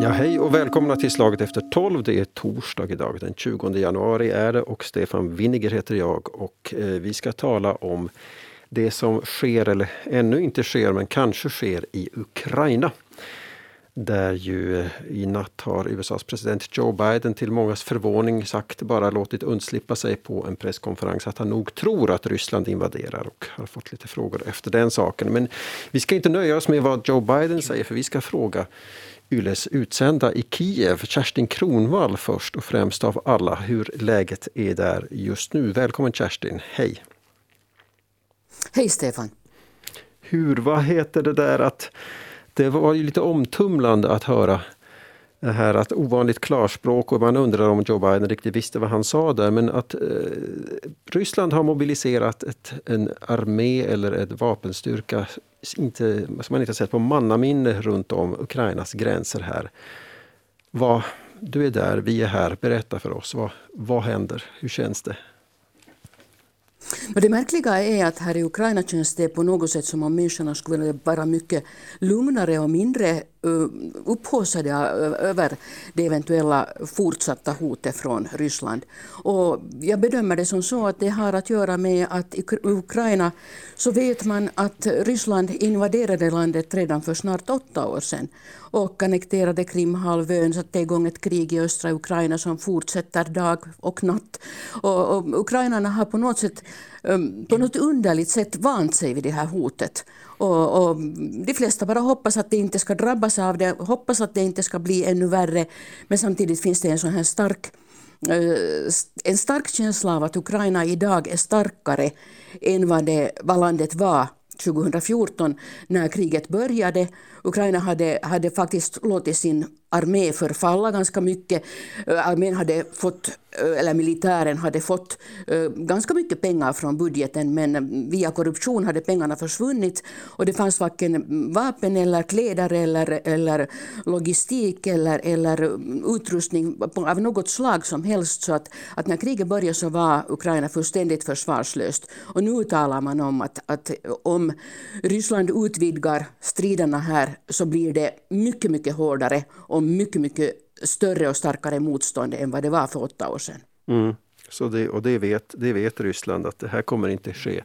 Ja, hej och välkomna till Slaget efter 12. Det är torsdag idag, den 20 januari är det och Stefan Winniger heter jag och eh, vi ska tala om det som sker, eller ännu inte sker, men kanske sker i Ukraina. Där ju i natt har USAs president Joe Biden till mångas förvåning sagt, bara låtit undslippa sig på en presskonferens att han nog tror att Ryssland invaderar och har fått lite frågor efter den saken. Men vi ska inte nöja oss med vad Joe Biden säger för vi ska fråga Yles utsända i Kiev, Kerstin Kronvall först och främst av alla, hur läget är där just nu. Välkommen Kerstin, hej! Hej Stefan! Hur, vad heter det där att det var ju lite omtumlande att höra det här att ovanligt klarspråk och man undrar om Joe Biden riktigt visste vad han sa där men att eh, Ryssland har mobiliserat ett, en armé eller ett vapenstyrka inte, som man inte sett på mannaminne runt om Ukrainas gränser här. Vad, du är där, vi är här, berätta för oss. Vad, vad händer? Hur känns det? Men det märkliga är att här i Ukraina känns det på något sätt som om människorna skulle vilja vara mycket lugnare och mindre upphaussade över det eventuella fortsatta hotet från Ryssland. Och jag bedömer det som så att det har att göra med att i Ukraina så vet man att Ryssland invaderade landet redan för snart åtta år sedan och annekterade Krimhalvön, satte igång ett krig i östra Ukraina som fortsätter dag och natt. Och, och ukrainarna har på något sätt på något underligt sätt vant sig vid det här hotet. Och, och, de flesta bara hoppas att de inte ska drabbas av det, hoppas att det inte ska bli ännu värre. Men samtidigt finns det en sån här stark eh, en stark känsla av att Ukraina idag är starkare än vad, det, vad landet var 2014 när kriget började. Ukraina hade, hade faktiskt låtit sin armé förfalla ganska mycket. Armén hade fått, eller militären hade fått ganska mycket pengar från budgeten men via korruption hade pengarna försvunnit och det fanns varken vapen eller kläder eller, eller logistik eller, eller utrustning av något slag som helst så att, att när kriget började så var Ukraina fullständigt försvarslöst. Och nu talar man om att, att om Ryssland utvidgar striderna här så blir det mycket, mycket hårdare och mycket, mycket större och starkare motstånd än vad det var för åtta år sedan. Mm. Så det, och det vet, det vet Ryssland att det här kommer inte ske.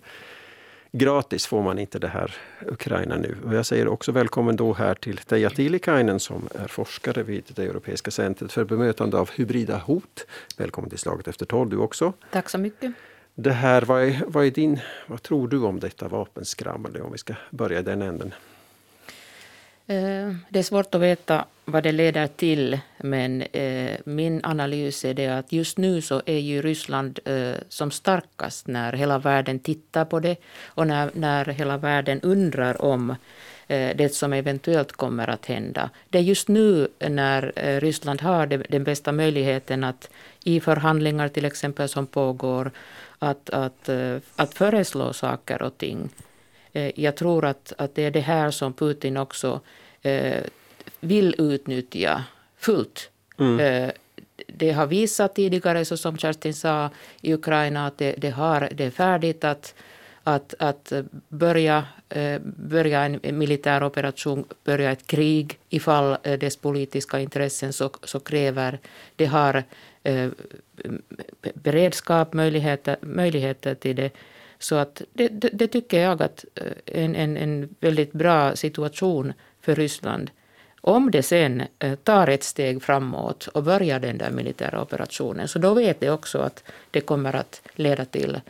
Gratis får man inte det här Ukraina nu. Och jag säger också välkommen då här till Teija Tiilikainen som är forskare vid det Europeiska centret för bemötande av hybrida hot. Välkommen till Slaget efter tolv du också. Tack så mycket. Det här, vad, är, vad, är din, vad tror du om detta vapenskrammel om vi ska börja i den änden? Eh, det är svårt att veta vad det leder till, men eh, min analys är det att just nu så är ju Ryssland eh, som starkast när hela världen tittar på det och när, när hela världen undrar om det som eventuellt kommer att hända. Det är just nu när Ryssland har den bästa möjligheten att i förhandlingar till exempel som pågår att, att, att föreslå saker och ting. Jag tror att, att det är det här som Putin också eh, vill utnyttja fullt. Mm. Eh, det har visat tidigare, så som Kerstin sa, i Ukraina att det, det, har, det är färdigt att, att, att börja, eh, börja en militär operation, börja ett krig ifall eh, dess politiska intressen så, så kräver. Det har eh, beredskap, möjligheter, möjligheter till det. Så att det, det, det tycker jag att eh, en, en, en väldigt bra situation för Ryssland. Om det sen eh, tar ett steg framåt och börjar den där militära operationen så då vet det också att det kommer att leda till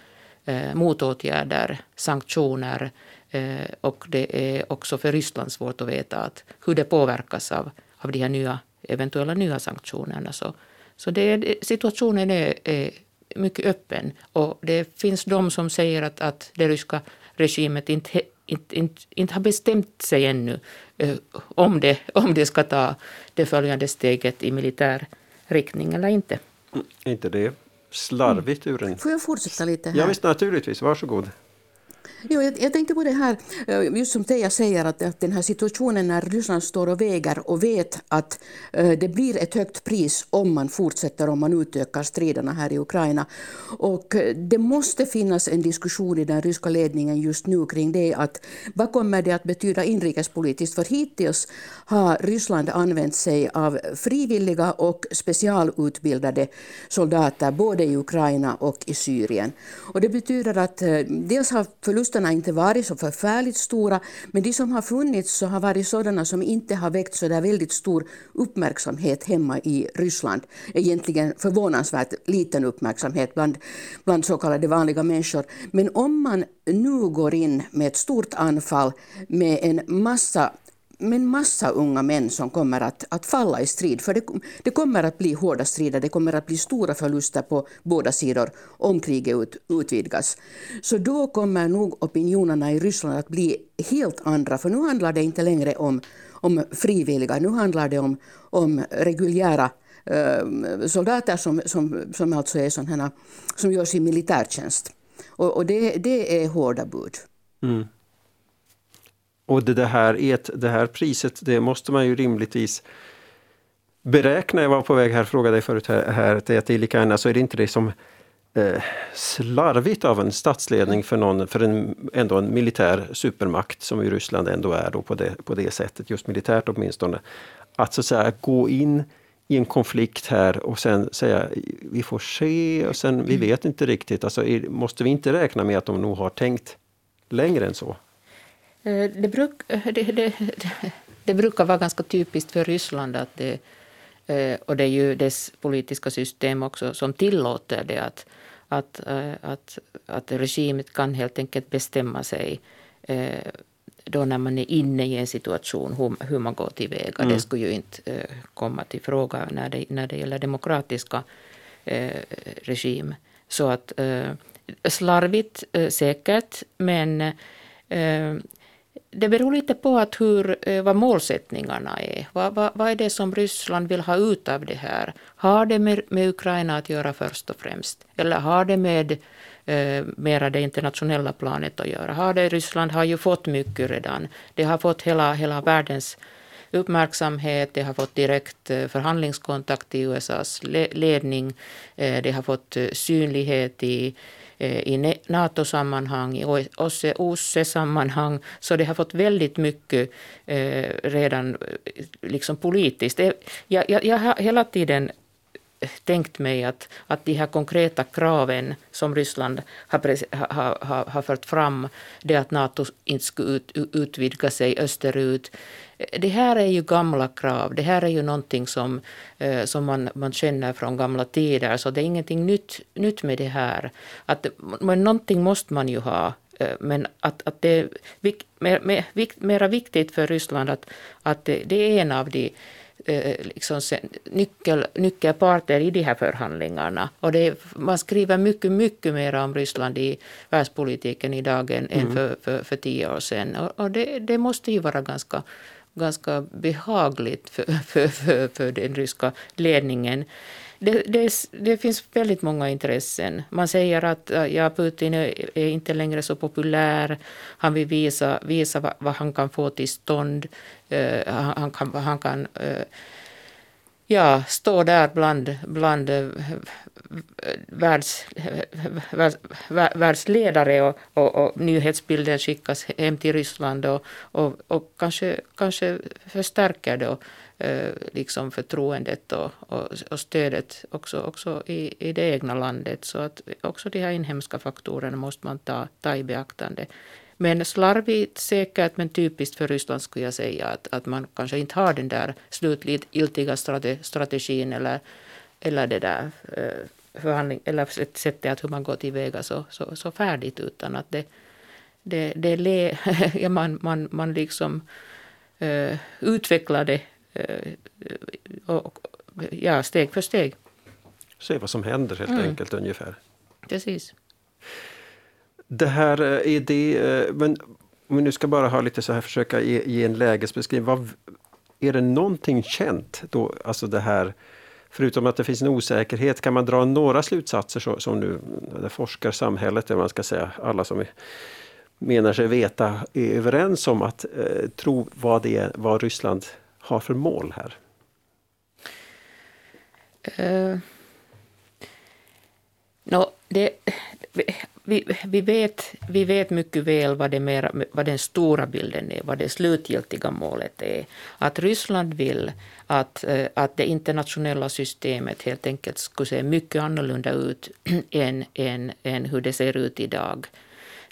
eh, motåtgärder, sanktioner eh, och det är också för Ryssland svårt att veta att hur det påverkas av, av de här nya, eventuella nya sanktionerna. Så, så det, situationen är, är mycket öppen och det finns de som säger att, att det ryska regimet inte inte, inte, inte har bestämt sig ännu eh, om, det, om det ska ta det följande steget i militär riktning eller inte. Mm, inte det slarvigt ur en... Får jag fortsätta lite här? Ja visst, naturligtvis. Varsågod. Jo, jag, jag tänkte på det här, eh, just som Teija säger, att, att den här situationen när Ryssland står och väger och vet att eh, det blir ett högt pris om man fortsätter, om man utökar striderna här i Ukraina. Och eh, det måste finnas en diskussion i den ryska ledningen just nu kring det, att vad kommer det att betyda inrikespolitiskt? För hittills har Ryssland använt sig av frivilliga och specialutbildade soldater, både i Ukraina och i Syrien. Och det betyder att eh, dels har förlusterna inte varit så förfärligt stora, men de som har funnits så har varit sådana som inte har väckt så där väldigt stor uppmärksamhet hemma i Ryssland. Egentligen förvånansvärt liten uppmärksamhet bland, bland så kallade vanliga människor. Men om man nu går in med ett stort anfall med en massa med en massa unga män som kommer att, att falla i strid. För det, det, kommer att bli hårda strider, det kommer att bli stora förluster på båda sidor om kriget ut, utvidgas. Så då kommer nog opinionerna i Ryssland att bli helt andra, för nu handlar det inte längre om, om frivilliga, nu handlar det om, om reguljära eh, soldater som, som, som alltså är sådana, som gör sin militärtjänst. Och, och det, det är hårda bud. Mm. Och det här, det här priset, det måste man ju rimligtvis beräkna. Jag var på väg här, frågade dig förut här, här att det är lika gärna så är det inte det som eh, slarvigt av en statsledning för, någon, för en, ändå en militär supermakt som ju Ryssland ändå är då på det, på det sättet, just militärt åtminstone. Att så att säga gå in i en konflikt här och sen säga vi får se och sen vi vet inte riktigt. Alltså, måste vi inte räkna med att de nog har tänkt längre än så? Eh, det, bruk, det, det, det, brukar vara ganska typiskt för Ryssland att det, eh, och det är ju dess politiska system också som tillåter det att, att, eh, att, att regimet kan helt enkelt bestämma sig då när man är inne i en situation hur, hur man går tillväga. Mm. Det skulle ju inte komma till fråga när det, när det gäller demokratiska eh, regim. Så att eh, slarvigt eh, säkert, men eh, det beror lite på att hur, eh, vad målsättningarna är. Vad, vad, vad, är det som Ryssland vill ha ut av det här? Har det med, med Ukraina att göra först och främst? Eller har det med eh, mera det internationella planet att göra? Har det, Ryssland har ju fått mycket redan. Det har fått hela, hela världens uppmärksamhet, det har fått direkt eh, förhandlingskontakt i USAs ledning, eh, det har fått eh, synlighet i Eh, Eh, i NATO-sammanhang, i OSSE-sammanhang, så det har fått väldigt mycket eh, redan eh, liksom politiskt. Eh, jag, jag, jag har hela tiden tänkt mig att, att de här konkreta kraven som Ryssland har, har, har, har fört fram, det att Nato inte skulle ut, utvidga sig österut, det här är ju gamla krav. Det här är ju någonting som, eh, som man, man känner från gamla tider, så det är ingenting nytt, nytt med det här. Att, men någonting måste man ju ha. Eh, men att, att det är mer, mer, mera viktigt för Ryssland att, att det, det är en av de liksom nyckel, nyckelparter i de här förhandlingarna. Och det, man skriver mycket, mycket mer om Ryssland i världspolitiken idag än, mm. än för, för, för tio år sedan. Och, och det, det, måste ju vara ganska ganska behagligt för, för, för, för den ryska ledningen. Det, det, det, finns väldigt många intressen. Man säger att äh, ja, Putin är, är inte längre så populär. Han vill visa, visa vad, vad han kan få till stånd. Uh, han, han, kan, han kan uh, ja, stå där bland, bland eh, världs, världs, världsledare och, och, och nyhetsbilden skickas hem till Ryssland och, och, och kanske, kanske förstärker då eh, liksom förtroendet och, och, och, stödet också, också i, i det egna landet. Så att också de här inhemska faktorerna måste man ta, ta i beaktande. Men slarvigt säkert, men typiskt för Ryssland skulle jag säga att, att man kanske inte har den där slutgiltiga strategin eller, eller det där eh, förhandling, eller sättet att hur man går tillväga så, så, så färdigt utan att det, det, det le, ja, man, man, man liksom uh, utvecklar det uh, och, ja, steg för steg. Se vad som händer helt mm. enkelt ungefär. Precis. Det här eh, är det, eh, men om vi nu ska bara ha lite så här, försöka ge, ge en lägesbeskrivning. Vad, är det någonting känt då, alltså det här förutom att det finns en osäkerhet, kan man dra några slutsatser så, som nu det forskarsamhället, man ska säga, alla som är menar sig veta är överens om att eh, tro vad, det är, vad Ryssland har för mål här? Eh, uh, no, det, vi, vi, vet, vi vet mycket väl vad, det mera, vad den stora bilden är, vad det slutgiltiga målet är. Att Ryssland vill att, eh, att det internationella systemet helt enkelt skulle se mycket annorlunda ut än, än, än hur det ser ut idag.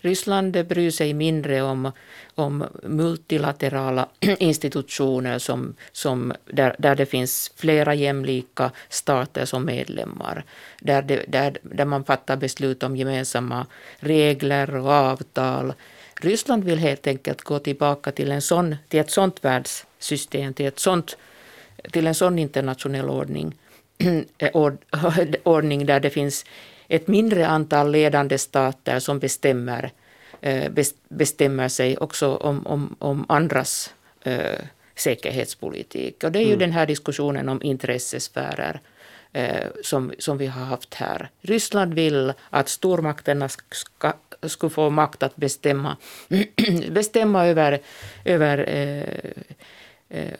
Ryssland bryr sig mindre om, om multilaterala institutioner som, som där, där det finns flera jämlika stater som medlemmar. Där, det, där, där man fattar beslut om gemensamma regler och avtal. Ryssland vill helt enkelt gå tillbaka till, en sån, till ett sånt världssystem, till, ett sånt, till en sån internationell ordning, eh, ordning där det finns ett mindre antal ledande stater som bestämmer, eh, bestämmer sig också om, om, om andras eh, säkerhetspolitik. Och det är ju mm. den här diskussionen om intressesfärer eh, som, som vi har haft här. Ryssland vill att stormakterna ska, ska få makt att bestämma, bestämma över, över eh, eh,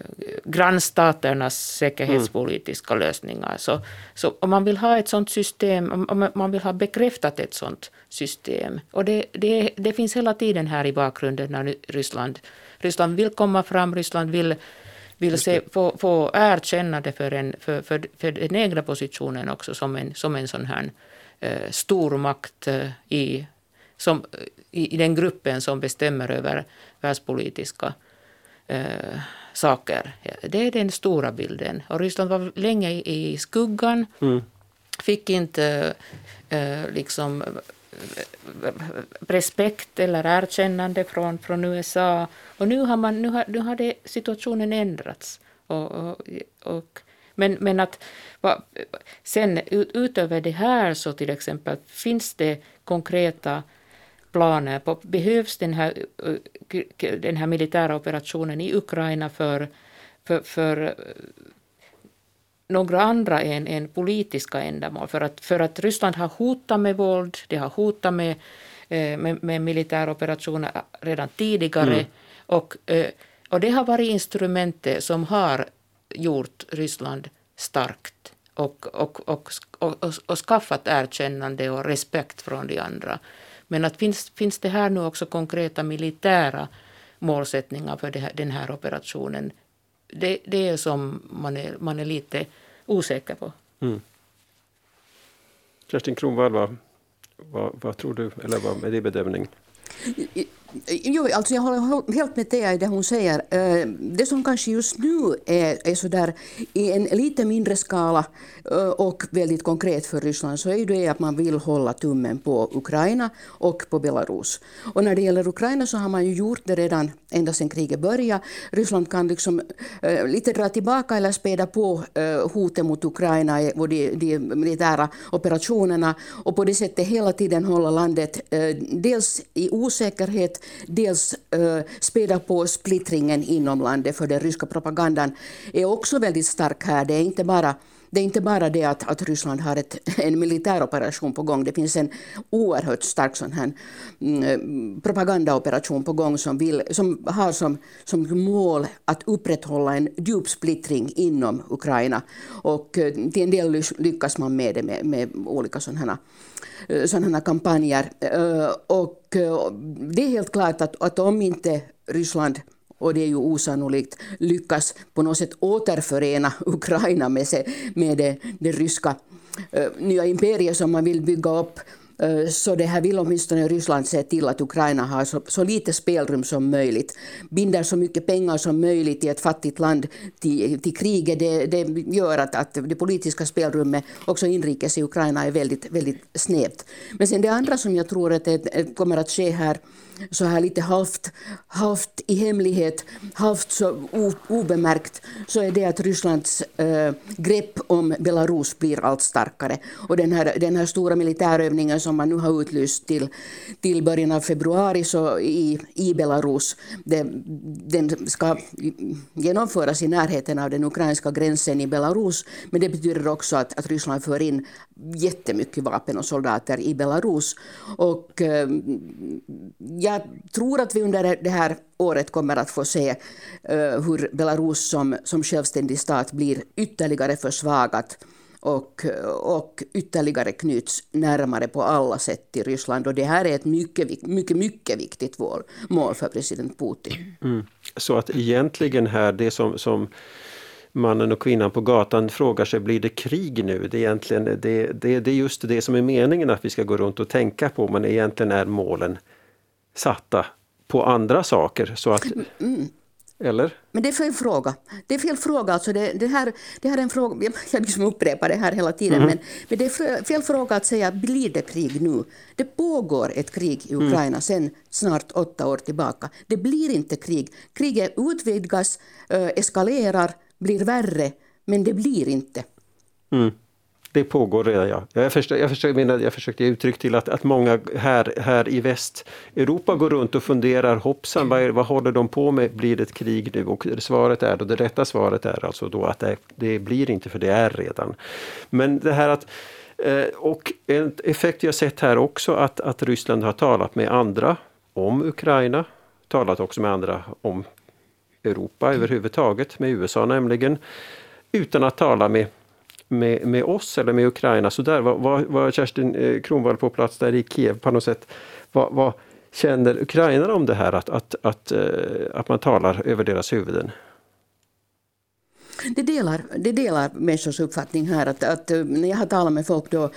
grannstaternas säkerhetspolitiska mm. lösningar. Så, så om man vill ha ett sånt system, om man vill ha bekräftat ett sånt system, och det, det, det finns hela tiden här i bakgrunden när Ryssland, Ryssland vill komma fram, Ryssland vill vill se, få, få erkännande för, en, för, för, för den egna positionen också som en, som en sån här eh, stormakt eh, i, som, i, i den gruppen som bestämmer över världspolitiska eh, saker. Det är den stora bilden. Och Ryssland var länge i skuggan. Mm. Fick inte eh, liksom eh, respekt eller erkännande från, från USA. Och nu har, man, nu har, nu har det, situationen ändrats. Och, och, och, men, men att va, sen utöver det här så till exempel finns det konkreta planer på, behövs den här, den här militära operationen i Ukraina för, för, för några andra än, än politiska ändamål. För att, för att Ryssland har hotat med våld, det har hotat med, eh, med, med militära operationer redan tidigare. Mm. Och, eh, och det har varit instrumentet som har gjort Ryssland starkt och, och, och, och, och skaffat erkännande och respekt från de andra. Men att finns, finns det här nu också konkreta militära målsättningar för här, den här operationen? Det, det är som man är, man är lite osäker på. Mm. Kerstin Kronwall, vad, vad, vad, tror du, eller vad är din bedömning? Jo, alltså jag håller helt med Thea i det hon säger. Eh, det som kanske just nu är, är så där i en lite mindre skala eh, och väldigt konkret för Ryssland så är det att man vill hålla tummen på Ukraina och på Belarus. Och när det gäller Ukraina så har man ju gjort det redan ända sedan kriget började. Ryssland kan liksom eh, lite dra tillbaka eller späda på hoten mot Ukraina och de, de militära operationerna och på det sättet hela tiden hålla landet dels i osäkerhet dels eh, späda på splittringen inom landet, för den ryska propagandan är också väldigt stark här. Det är inte bara det är inte bara det att, att Ryssland har ett, en militäroperation på gång. Det finns en oerhört stark sån här, mm, eh, propagandaoperation på gång som, vill, som har som, som mål att upprätthålla en djup splittring inom Ukraina. Och eh, till en del lyckas man med det med, med olika sådana Eh, sådana kampanjer. Eh, och det är helt klart att, att om inte Ryssland och det är ju osannolikt, lyckas på något sätt återförena Ukraina med, sig, med det, det ryska eh, nya imperiet som man vill bygga upp Eh, så det här vill åtminstone Ryssland se till att Ukraina har så, så lite spelrum som möjligt. Binder så mycket pengar som möjligt i ett fattigt land till, till kriget. Det, det gör att, att det politiska spelrummet också inrikes i Ukraina är väldigt, väldigt snävt. Men sen det andra som jag tror att det kommer att ske här så här lite halvt, halvt i hemlighet, halvt så obemärkt, så är det att Rysslands äh, grepp om Belarus blir allt starkare. Och den här, den här stora militärövningen som man nu har utlyst till, till början av februari så i, i Belarus, det, den ska genomföras i närheten av den ukrainska gränsen i Belarus, men det betyder också att, att Ryssland för in jättemycket vapen och soldater i Belarus. Och äh, ja, jag tror att vi under det här året kommer att få se uh, hur Belarus som, som självständig stat blir ytterligare försvagat och, och ytterligare knyts närmare på alla sätt till Ryssland. Och det här är ett mycket, mycket, mycket viktigt mål för president Putin. Mm. Så att egentligen här, det som, som mannen och kvinnan på gatan frågar sig, blir det krig nu? Det är, egentligen, det, det, det är just det som är meningen att vi ska gå runt och tänka på, men egentligen är målen satta på andra saker. Så att, mm. Eller? Men det är fel fråga. Det är fel fråga. Alltså det, det, här, det här är en fråga, jag liksom upprepar det här hela tiden, mm. men, men det är fel fråga att säga, blir det krig nu? Det pågår ett krig i Ukraina mm. sedan snart åtta år tillbaka. Det blir inte krig. Kriget utvidgas, eskalerar, blir värre, men det blir inte. Mm. Det pågår redan, ja. Jag, förstår, jag, förstår, jag, menar, jag försökte ge uttryck till att, att många här, här i Västeuropa går runt och funderar, hoppsan, vad, vad håller de på med? Blir det ett krig nu? Och svaret är då, det rätta svaret är alltså då att det, det blir inte, för det är redan. Men det här att eh, och en effekt jag sett här också att, att Ryssland har talat med andra om Ukraina, talat också med andra om Europa överhuvudtaget, med USA nämligen, utan att tala med med, med oss eller med Ukraina. Så där var, var, var Kerstin eh, Kronvall på plats där i Kiev på något sätt. Vad, vad känner ukrainarna om det här att, att, att, eh, att man talar över deras huvuden? Det delar, det delar människors uppfattning här. Att, att, eh, när jag har talat med folk då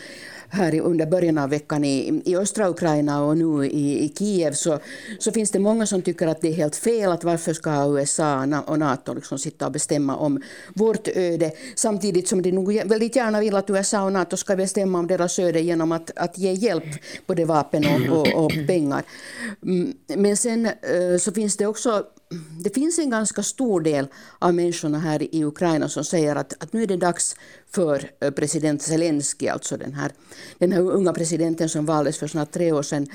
här under början av veckan i, i östra Ukraina och nu i, i Kiev så, så finns det många som tycker att det är helt fel. att Varför ska USA och Nato liksom sitta och bestämma om vårt öde samtidigt som de nog väldigt gärna vill att USA och Nato ska bestämma om deras öde genom att, att ge hjälp, både vapen och, och, och pengar. Mm, men sen eh, så finns det också det finns en ganska stor del av människorna här i Ukraina som säger att, att nu är det dags för eh, president Zelensky, alltså den här, den här unga presidenten som valdes för snart tre år sedan,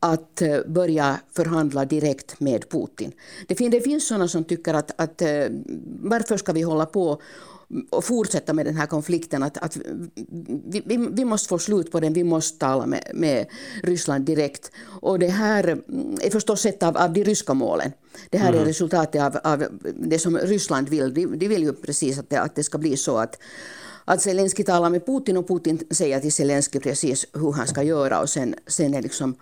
att eh, börja förhandla direkt med Putin. Det, finns, det finns sådana som tycker att, att eh, varför ska vi hålla på och fortsätta med den här konflikten. Att, att vi, vi, vi, måste få slut på den, vi måste tala med, med Ryssland direkt. Och det här är förstås ett av, av de ryska målen. Det här mm. är resultatet av, av det som Ryssland vill. De, de vill ju precis att det, att det ska bli så att att Zelensky talar med Putin och Putin säger till Zelensky precis hur han ska göra och sen, sen är liksom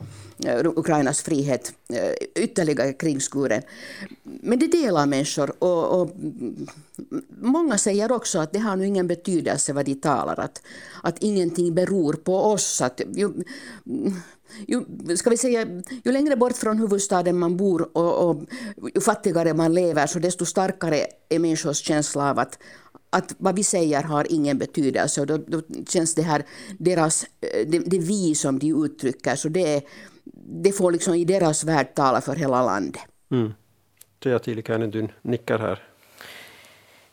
eh, Ukrainas frihet eh, ytterligare kringskuren. Men det delar människor och, och, många säger också att det har nu ingen betydelse vad de talar, att, att ingenting beror på oss. Att, ju, ju, ska vi säga, ju längre bort från huvudstaden man bor och, och ju fattigare man lever så desto starkare är människors känsla av att, att vad vi säger har ingen betydelse. Då, då känns det här, deras, eh, det, det vi som de uttrycker, så det, det får liksom i deras värld tala för hela landet. Mm. Tia Tiilikainen, du nickar här.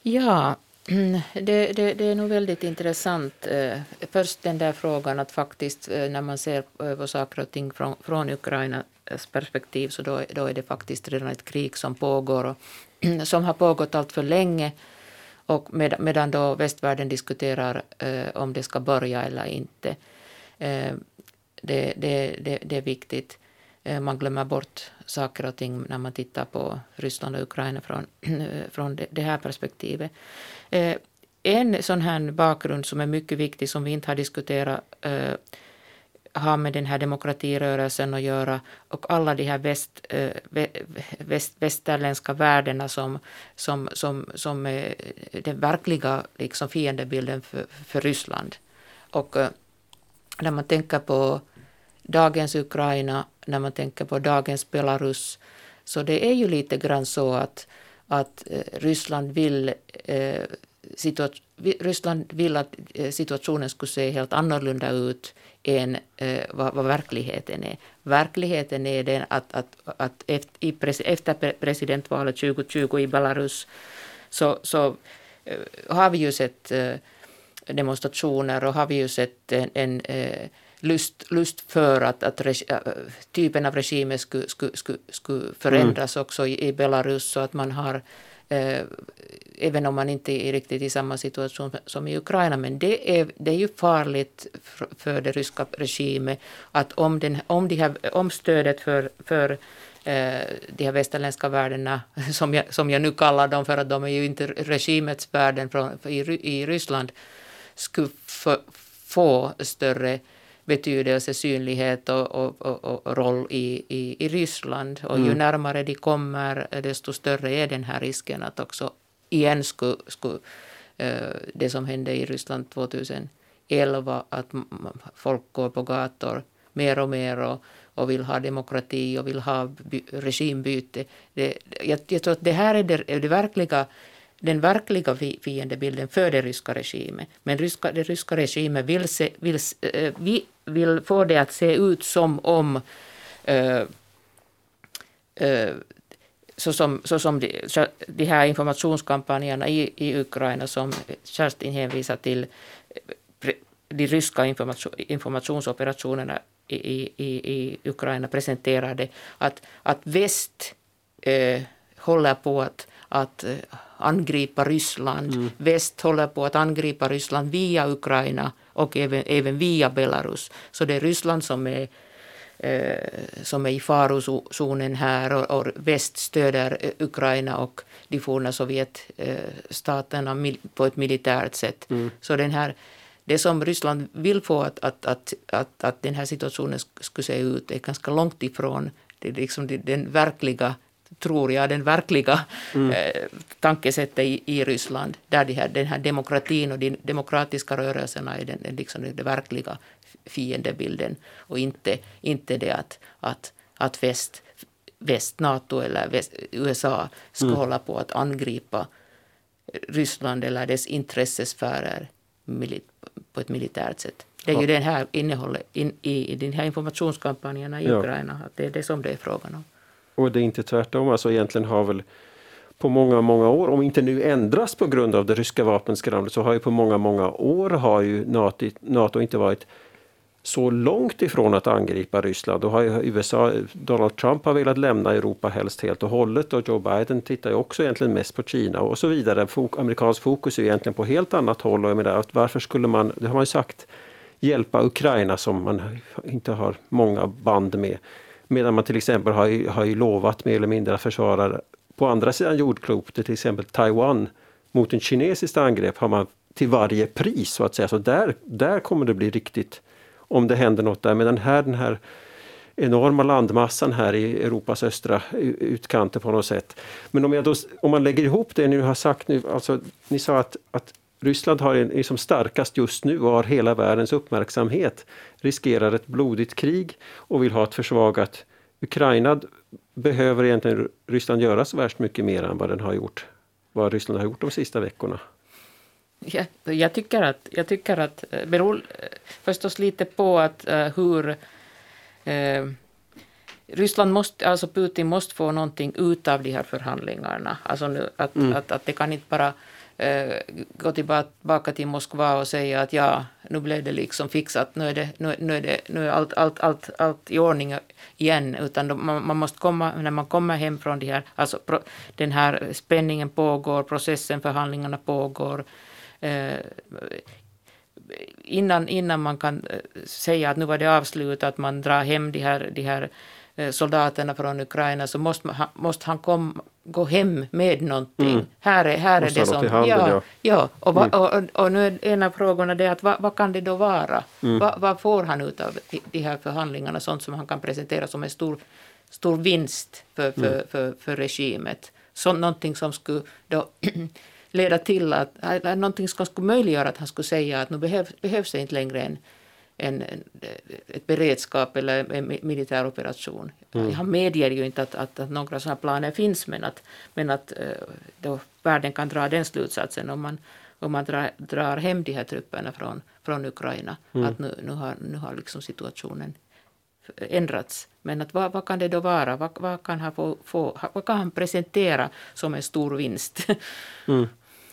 Ja, det, det, det, är nog väldigt intressant. Eh, först den där frågan att faktiskt eh, när man ser på saker och ting från, från Ukrainas perspektiv så då, då är det faktiskt redan ett krig som pågår och som har pågått allt för länge och med, medan då västvärlden diskuterar eh, om det ska börja eller inte. Eh, det, det, det, det, är viktigt. Eh, man glömmer bort saker och ting när man tittar på Ryssland och Ukraina från, från det, det här perspektivet. Eh, en sån här bakgrund som är mycket viktig, som vi inte har diskuterat eh, har med den här demokratirörelsen att göra och alla de här väst, eh, väst, västerländska värdena som, som, som, som är den verkliga liksom fiendebilden för, för Ryssland. Och eh, när man tänker på dagens Ukraina, när man tänker på dagens Belarus, så det är ju lite grann så att, att Ryssland vill Ryssland vill att situationen skulle se helt annorlunda ut än eh, vad, vad, verkligheten är. Verkligheten är den att, att, att efter, efter presidentvalet 2020 i Belarus så, så eh, har vi ju sett eh, demonstrationer och har vi ju sett en, en eh, lust, lust för att, att regi, äh, typen av regimer skulle, skulle, skulle, skulle förändras mm. också i, i Belarus så att man har Eh, Eh, även om man inte är riktigt i samma situation som i Ukraina. Men det är, det är ju farligt för den ryska regimen att om, den, om, de här, om stödet för, för eh, de här västerländska värdena, som jag, som jag nu kallar dem för att de är ju inte regimets värden från, i, i Ryssland, skulle få större betydelse, synlighet och, och, och, och roll i, i, i Ryssland. Och mm. ju närmare de kommer, desto större är den här risken att också igen skulle, skulle uh, det som hände i Ryssland 2011, att folk går på gator mer och mer och, och vill ha demokrati och vill ha regimbyte. Det, jag, jag tror att det här är det, det verkliga den verkliga fiendebilden för den ryska regimen. Men ryska, den ryska regimen vill, se, vill, äh, vill få det att se ut som om äh, äh, så som, så som de, de här informationskampanjerna i, i Ukraina som Kerstin hänvisar till, eh, de ryska information, informationsoperationerna i, i, i Ukraina presenterade, att, att väst eh, håller på att, att angripa Ryssland. Mm. Väst håller på att angripa Ryssland via Ukraina och även, även via Belarus. Så det är Ryssland som är eh, som är i farozonen här och, och väst stöder Ukraina och de forna Sovjetstaterna på ett militärt sätt. Mm. Så den här, det som Ryssland vill få att, att, att, att, att den här situationen skulle se ut är ganska långt ifrån det är liksom den verkliga tror jag, den verkliga mm. eh, tankesättet i, i Ryssland, där de här, den här demokratin och de demokratiska rörelserna är den, liksom den verkliga fiendebilden och inte, inte det att, att, att väst, väst, Nato eller väst, USA ska mm. hålla på att angripa Ryssland eller dess intressesfärer på ett militärt sätt. Det är ju det här innehållet in, i, i den här informationskampanjerna i ja. Ukraina, att det är det som det är frågan om. Och det är inte tvärtom, alltså egentligen har väl på många, många år, om inte nu ändras på grund av det ryska vapenskramlet, så har ju på många, många år har ju NATO, NATO inte varit så långt ifrån att angripa Ryssland. Då har ju USA, Donald Trump har velat lämna Europa helst helt och hållet och Joe Biden tittar ju också egentligen mest på Kina och så vidare. Fok, amerikansk fokus är egentligen på helt annat håll och jag menar, varför skulle man, det har man ju sagt, hjälpa Ukraina som man inte har många band med. Medan man till exempel har, har ju lovat mer eller mindre att försvara på andra sidan jordklotet, till exempel Taiwan, mot en kinesiskt angrepp har man till varje pris så att säga. Så där, där kommer det bli riktigt, om det händer något där. Medan här den här enorma landmassan här i Europas östra utkanter på något sätt. Men om, jag då, om man lägger ihop det ni har sagt nu, alltså ni sa att, att Ryssland har en, är som starkast just nu och har hela världens uppmärksamhet, riskerar ett blodigt krig och vill ha ett försvagat Ukraina. Behöver egentligen Ryssland göra så värst mycket mer än vad den har gjort, vad Ryssland har gjort de sista veckorna? Ja, jag tycker att, jag tycker att eh, beror eh, förstås lite på att uh, hur uh, Ryssland måste, alltså Putin måste få någonting ut av de här förhandlingarna. Alltså nu, att, mm. att, att det kan inte bara eh, Eh, gå tillbaka till Moskva och säga att ja, nu blev det liksom fixat, nu är, det, nu, nu är, det, nu är allt, allt, allt, allt i ordning igen, utan då, man, man, måste komma, när man kommer hem från de här, alltså pro, den här spänningen pågår, processen, förhandlingarna pågår, eh, innan, innan man kan eh, säga att nu var det avslutat, man drar hem de här, de här Eh, soldaterna från Ukraina så måste, man, måste han kom, gå hem med någonting. Mm. Här är, här är det som... Handen, ja, ja. ja. Och, va, mm. och, och, nu är en av frågorna det att vad, vad kan det då vara? Mm. Va, vad får han ut av de här förhandlingarna? Sånt som han kan presentera som en stor, stor vinst för, för, mm. för, för regimet. Så, någonting som skulle då leda till att, någonting som skulle möjliggöra att han skulle säga att nu behöv, behövs det inte längre en en, en, ett beredskap eller en militär operation. Mm. Han medger ju inte att, att, att några sådana planer finns men att, men att eh, då världen kan dra den slutsatsen om man, om man drar, drar hem de här trupperna från, från Ukraina. Mm. Att nu, nu har, nu har liksom situationen ändrats. Men att vad, vad kan det då vara? Vad, vad, kan han få, få, vad kan han presentera som en stor vinst? Mm.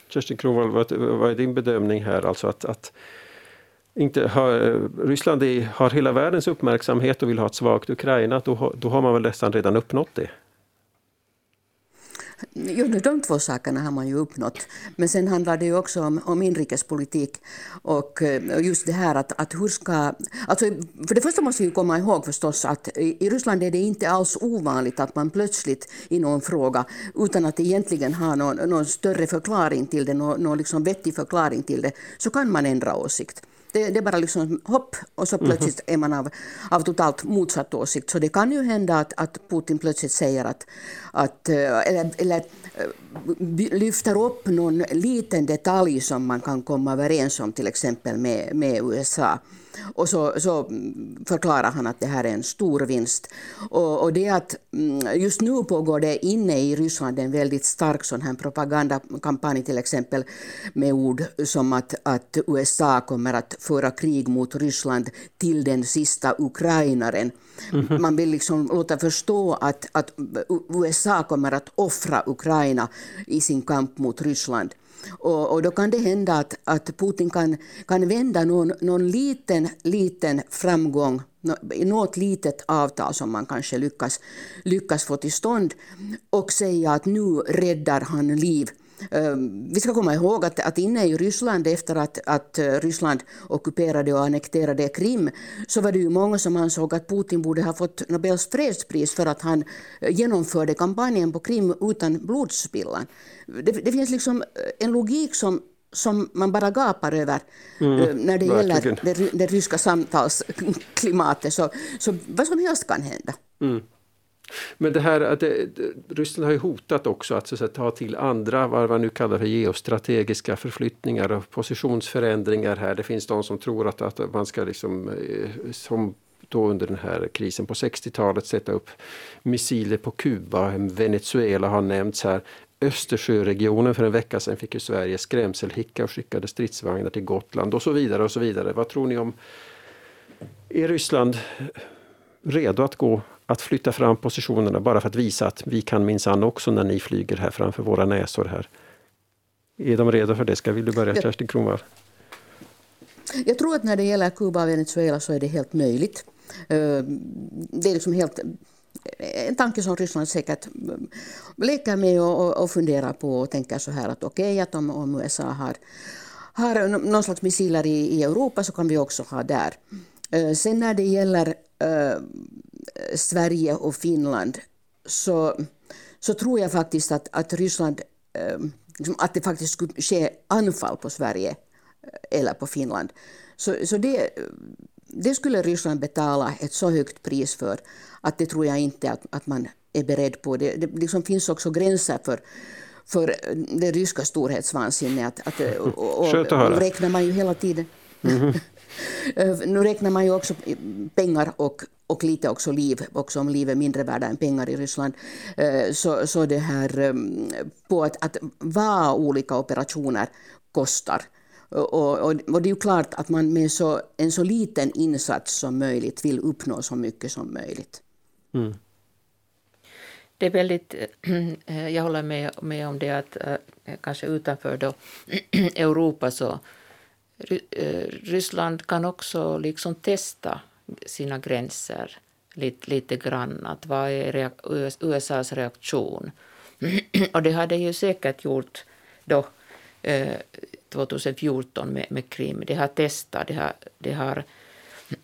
Kerstin Kronwall, vad, vad är din bedömning här? Alltså att, att inte har, eh, Ryssland är, har hela världens uppmärksamhet och vill ha ett svagt Ukraina, då, då har man väl nästan redan uppnått det? Jo, de två sakerna har man ju uppnått. Men sen handlar det ju också om, om inrikespolitik och eh, just det här att, att hur ska... Alltså, för det första måste vi komma ihåg förstås att i Ryssland är det inte alls ovanligt att man plötsligt i någon fråga, utan att egentligen ha någon, någon större förklaring till det, någon, någon liksom vettig förklaring till det, så kan man ändra åsikt. Det, det, är bara liksom hopp och så plötsligt mm. är man av, av totalt motsatt åsikt. Så det kan ju hända att, att Putin plötsligt säger att, att eh, eller, eller eh, lyfter upp någon liten detalj som man kan komma överens om till exempel med, med USA. Och så, så förklarar han att det här är en stor vinst. Och, och det att mm, just nu pågår det inne i Ryssland en väldigt stark sån här propagandakampanj till exempel med ord som att, att USA kommer att föra krig mot Ryssland till den sista ukrainaren. Mm -hmm. Man vill liksom låta förstå att, att USA kommer att offra Ukraina i sin kamp mot Ryssland. Och, och, då kan det hända att, att Putin kan, kan vända någon, någon liten, liten framgång i något litet avtal som man kanske lyckas, lyckas få till stånd och säga att nu räddar han liv vi ska komma ihåg att, att inne i Ryssland efter att, att eh, Ryssland ockuperade och annekterade Krim så var det ju många som ansåg att Putin borde ha fått Nobels fredspris för att han eh, genomförde kampanjen på Krim utan blodspillan. Det, det finns liksom eh, en logik som som man bara gapar över mm, när det verkligen. gäller det, det ryska samtalsklimatet. Så, så vad som helst kan hända. Mm. Men det här att det, Ryssland har ju hotat också att, så att säga, ta till andra, vad man nu kallar för geostrategiska förflyttningar och positionsförändringar här. Det finns de som tror att, att man ska liksom, eh, som då under den här krisen på 60-talet sätta upp missiler på Kuba, Venezuela har nämnts här. Östersjöregionen för en vecka sedan fick ju Sverige skrämselhicka och skickade stridsvagnar till Gotland och så vidare och så vidare. Vad tror ni om, är Ryssland redo att gå att flytta fram positionerna bara för att visa att vi kan minsann också när ni flyger här framför våra näsor här. Är de redo för det? Ska vill du börja ja. Kerstin Kronvall? Jag tror att när det gäller Kuba och Venezuela så är det helt möjligt. Eh, det är liksom helt en tanke som Ryssland säkert leker med och, och funderar på och tänker så här att okej okay, att om, om USA har, har någon slags missiler i, i Europa så kan vi också ha där. Eh, sen när det gäller uh, Sverige och Finland så, så tror jag faktiskt att, att Ryssland, uh, att det faktiskt skulle ske anfall på Sverige eller på Finland. Så, så det, det skulle Ryssland betala ett så högt pris för att det tror jag inte att, att man är beredd på. Det, det liksom finns också gränser för för det ryska storhetsvansinnet. Att, att, och, och, och räknar man ju hela tiden. Mm -hmm. Eh, nu räknar man ju också pengar och, och lite också liv, också om liv är mindre värda än pengar i Ryssland. Eh, så, så det här eh, på att, att vad olika operationer kostar. Och, och, och, det är ju klart att man med så, en så liten insats som möjligt vill uppnå så mycket som möjligt. Mm. Det är väldigt, jag håller med, med om det att kanske utanför då Europa så Eh, Ryssland kan också liksom testa sina gränser lite, lite grann. Att vad är USAs reaktion? Och det har ju säkert gjort då, eh, 2014 med, med Krim. Det har testat, det har, det har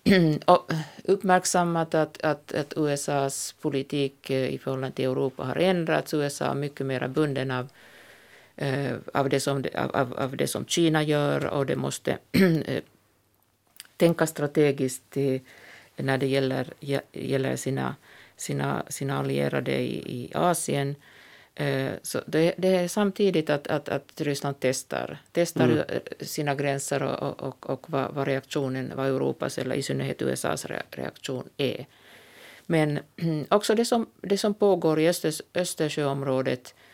uppmärksammat att, att, att, USAs politik eh, i förhållande till Europa har ändrats. USA är mycket mer bunden av av, det som, av, av det som Kina gör och det måste eh, tänka strategiskt när det gäller, gäller sina, sina, sina allierade i, i Asien. Eh, så det, det, är samtidigt att, att, att Ryssland testar, testar mm. sina gränser och, och, och vad, vad, reaktionen, vad Europas eller i synnerhet USAs reaktion är. Men också det som, det som pågår i Östers, Östersjöområdet Eh,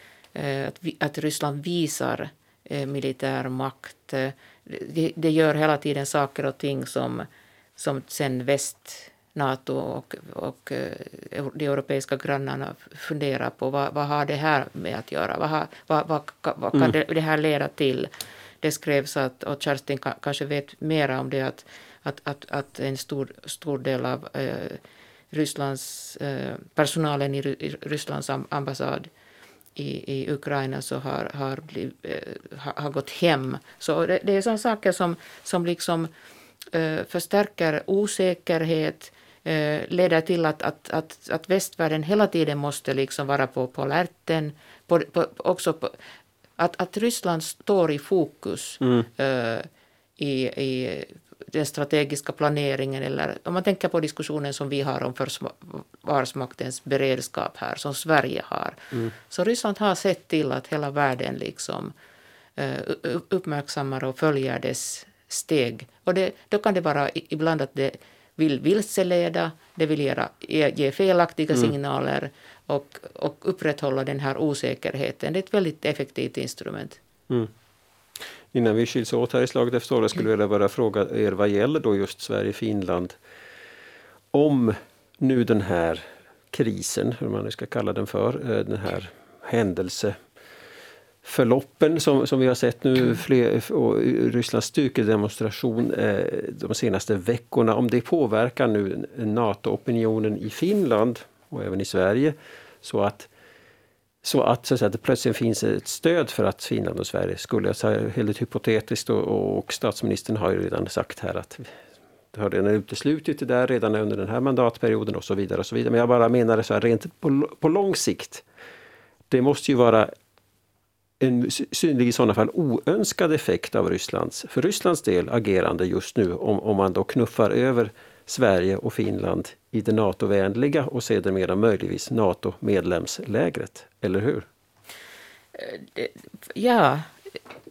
att, att Ryssland visar eh, militär makt. Eh, det, det, gör hela tiden saker och ting som, som sen väst, Nato och, och de europeiska grannarna funderar på. Vad, vad har det här med att göra? Vad, har, vad, vad, vad kan mm. det, det, här leda till? Det skrevs att, och Kerstin kanske vet mer om det, att, att, att, att en stor, stor del av eh, Rysslands, eh, personalen i Rysslands ambassad i, i Ukraina så har, har, bliv, eh, har, har gått hem. Så det, det är sådana saker som, som liksom eh, förstärker osäkerhet, eh, leder till att, att, att, att västvärlden hela tiden måste liksom vara på, på alerten. På, på, också på, att, att Ryssland står i fokus mm. eh, i, i den strategiska planeringen eller om man tänker på diskussionen som vi har om Försvarsmaktens beredskap här, som Sverige har. Mm. Så Ryssland har sett till att hela världen liksom uh, uppmärksammar och följer dess steg. Och det, då kan det vara ibland att det vill vilseleda, det vill ge, ge felaktiga mm. signaler och, och upprätthålla den här osäkerheten. Det är ett väldigt effektivt instrument. Mm. Innan vi skiljs åt här i slaget efter året skulle jag vilja bara fråga er vad gäller då just Sverige-Finland. Om nu den här krisen, hur man nu ska kalla den för, eh, den här händelseförloppen som, som vi har sett nu, fler, och Rysslands styrkedemonstration eh, de senaste veckorna, om det påverkar nu NATO-opinionen i Finland och även i Sverige så att så att, så att, säga, det plötsligt finns ett stöd för att Finland och Sverige skulle, jag säga helt hypotetiskt och, och statsministern har ju redan sagt här att det har redan uteslutit det där redan under den här mandatperioden och så vidare. och så vidare. Men jag bara menar så här rent på, på lång sikt. Det måste ju vara en synlig i sådana fall oönskad effekt av Rysslands, för Rysslands del, agerande just nu om, om man då knuffar över Sverige och Finland i det NATO-vänliga och sedermera möjligtvis NATO-medlemslägret, eller hur? Eh, ja,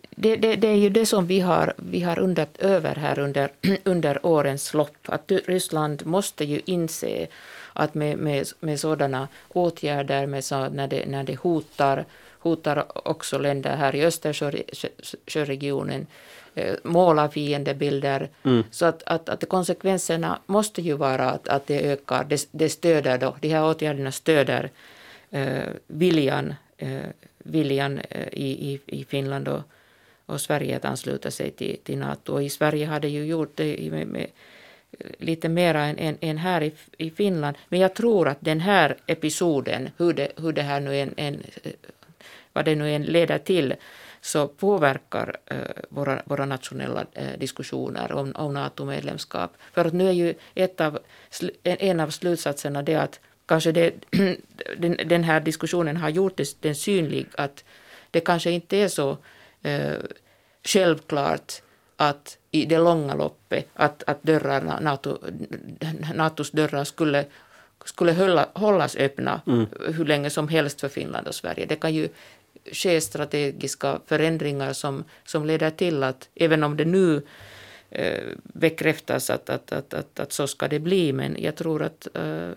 det, det, det, är ju det som vi har, vi har undrat över här under, under årens lopp, att Ryssland måste ju inse att med, med, med sådana åtgärder, med så, när, det, när det hotar, hotar också länder här i Östersjöregionen, Eh, måla fiendebilder. Mm. Så att, att, att konsekvenserna måste ju vara att, att det ökar, det, det stöder då, de här åtgärderna stöder eh, viljan, eh, viljan eh, i, i, i Finland och, och Sverige att ansluta sig till, till NATO. Och i Sverige har det ju gjort det med, med lite mera än, än, än, här i, i Finland. Men jag tror att den här episoden, hur det, hur det här nu en, en, vad det nu än leder till, så påverkar eh, våra, våra nationella eh, diskussioner om, om NATO-medlemskap. För att nu är ju ett av, en av slutsatserna det att kanske det, den, den här diskussionen har gjort den synlig att det kanske inte är så eh, självklart att i det långa loppet att, att dörrarna, NATO, NATOs dörrar skulle skulle hålla, hållas öppna mm. hur länge som helst för Finland och Sverige. Det kan ju ske strategiska förändringar som, som leder till att, även om det nu eh, bekräftas att, att, att, att, att så ska det bli, men jag tror att eh,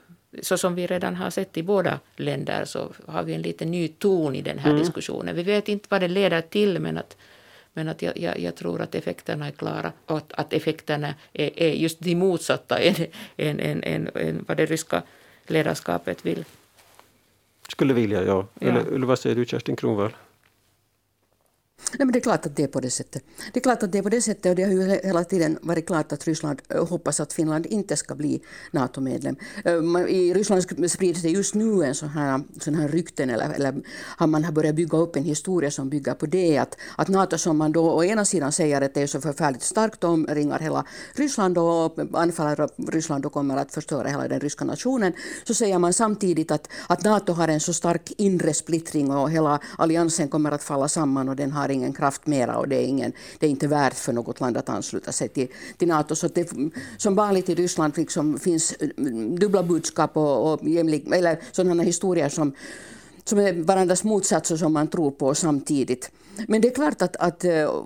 så som vi redan har sett i båda länder så har vi en lite ny ton i den här mm. diskussionen. Vi vet inte vad det leder till men att, men att jag, jag, jag tror att effekterna är klara och att, att effekterna är, är just de motsatta än, än, än, än, än vad det ryska ledarskapet vill. Skulle vilja, ja. ja. Eller, eller vad säger du Kerstin Kronvall? Nej, men det är klart att det är på det sättet. Det är klart att det är på det sättet och det har ju hela tiden varit klart att Ryssland eh, hoppas att Finland inte ska bli NATO-medlem. Eh, I Ryssland sprids det just nu en sån här, sån här rykten eller, eller har man börjat bygga upp en historia som bygger på det att, att NATO som man då å ena sidan säger att det är så förfärligt starkt omringar hela Ryssland och anfaller Ryssland och kommer att förstöra hela den ryska nationen så säger man samtidigt att, att NATO har en så stark inre splittring och hela alliansen kommer att falla samman och den har ingen kraft mera och det är, ingen, det är inte värt för något land att ansluta sig till, till NATO. Så det, som vanligt i Ryssland liksom finns mm, dubbla budskap och, och jämlik, eller sådana historier som som är varandras motsatser som man tror på samtidigt. Men det är klart att, att eh,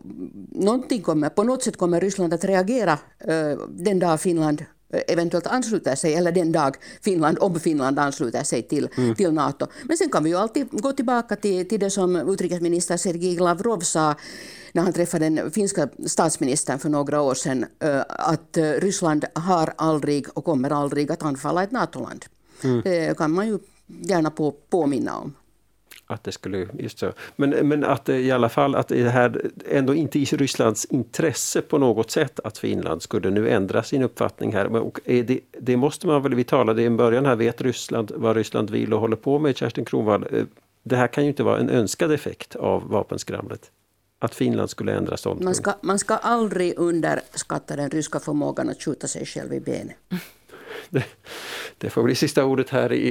någonting kommer, på något sätt kommer Ryssland att reagera eh, den dag Finland eventuellt ansluter sig, eller den dag Finland, om Finland ansluter sig till, mm. till NATO. Men sen kan vi ju alltid gå tillbaka till, till det som utrikesminister Sergej Lavrov sa när han träffade den finska statsministern för några år sedan, eh, att eh, Ryssland har aldrig och kommer aldrig att anfalla ett NATO-land. Mm. Det kan man ju gärna på, påminna om. Att det skulle, just så. Men, men att i alla fall att det här ändå inte i Rysslands intresse på något sätt att Finland skulle nu ändra sin uppfattning här. Och det, det måste man väl, vi talade i början här, vet Ryssland vad Ryssland vill och håller på med, Kerstin Kronvall. Eh, det här kan ju inte vara en önskad effekt av vapenskramlet. Att Finland skulle ändra ståndpunkt. Man ska, man ska aldrig underskatta den ryska förmågan att skjuta sig själv i benet. Det, det, får bli sista ordet här i,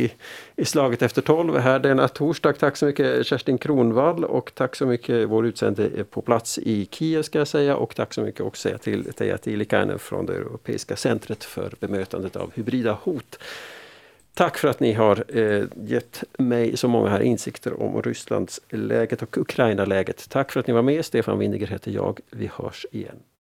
i, i slaget efter tolv här denna torsdag. Tack så mycket Kerstin Kronvall och tack så mycket vår utsände på plats i Kiev ska jag säga och tack så mycket också till Teija Tiilikainen från det Europeiska centret för bemötandet av hybrida hot. Tack för att ni har eh, gett mig så många här insikter om Rysslands läget och Ukraina-läget. Tack för att ni var med. Stefan Windiger heter jag. Vi hörs igen.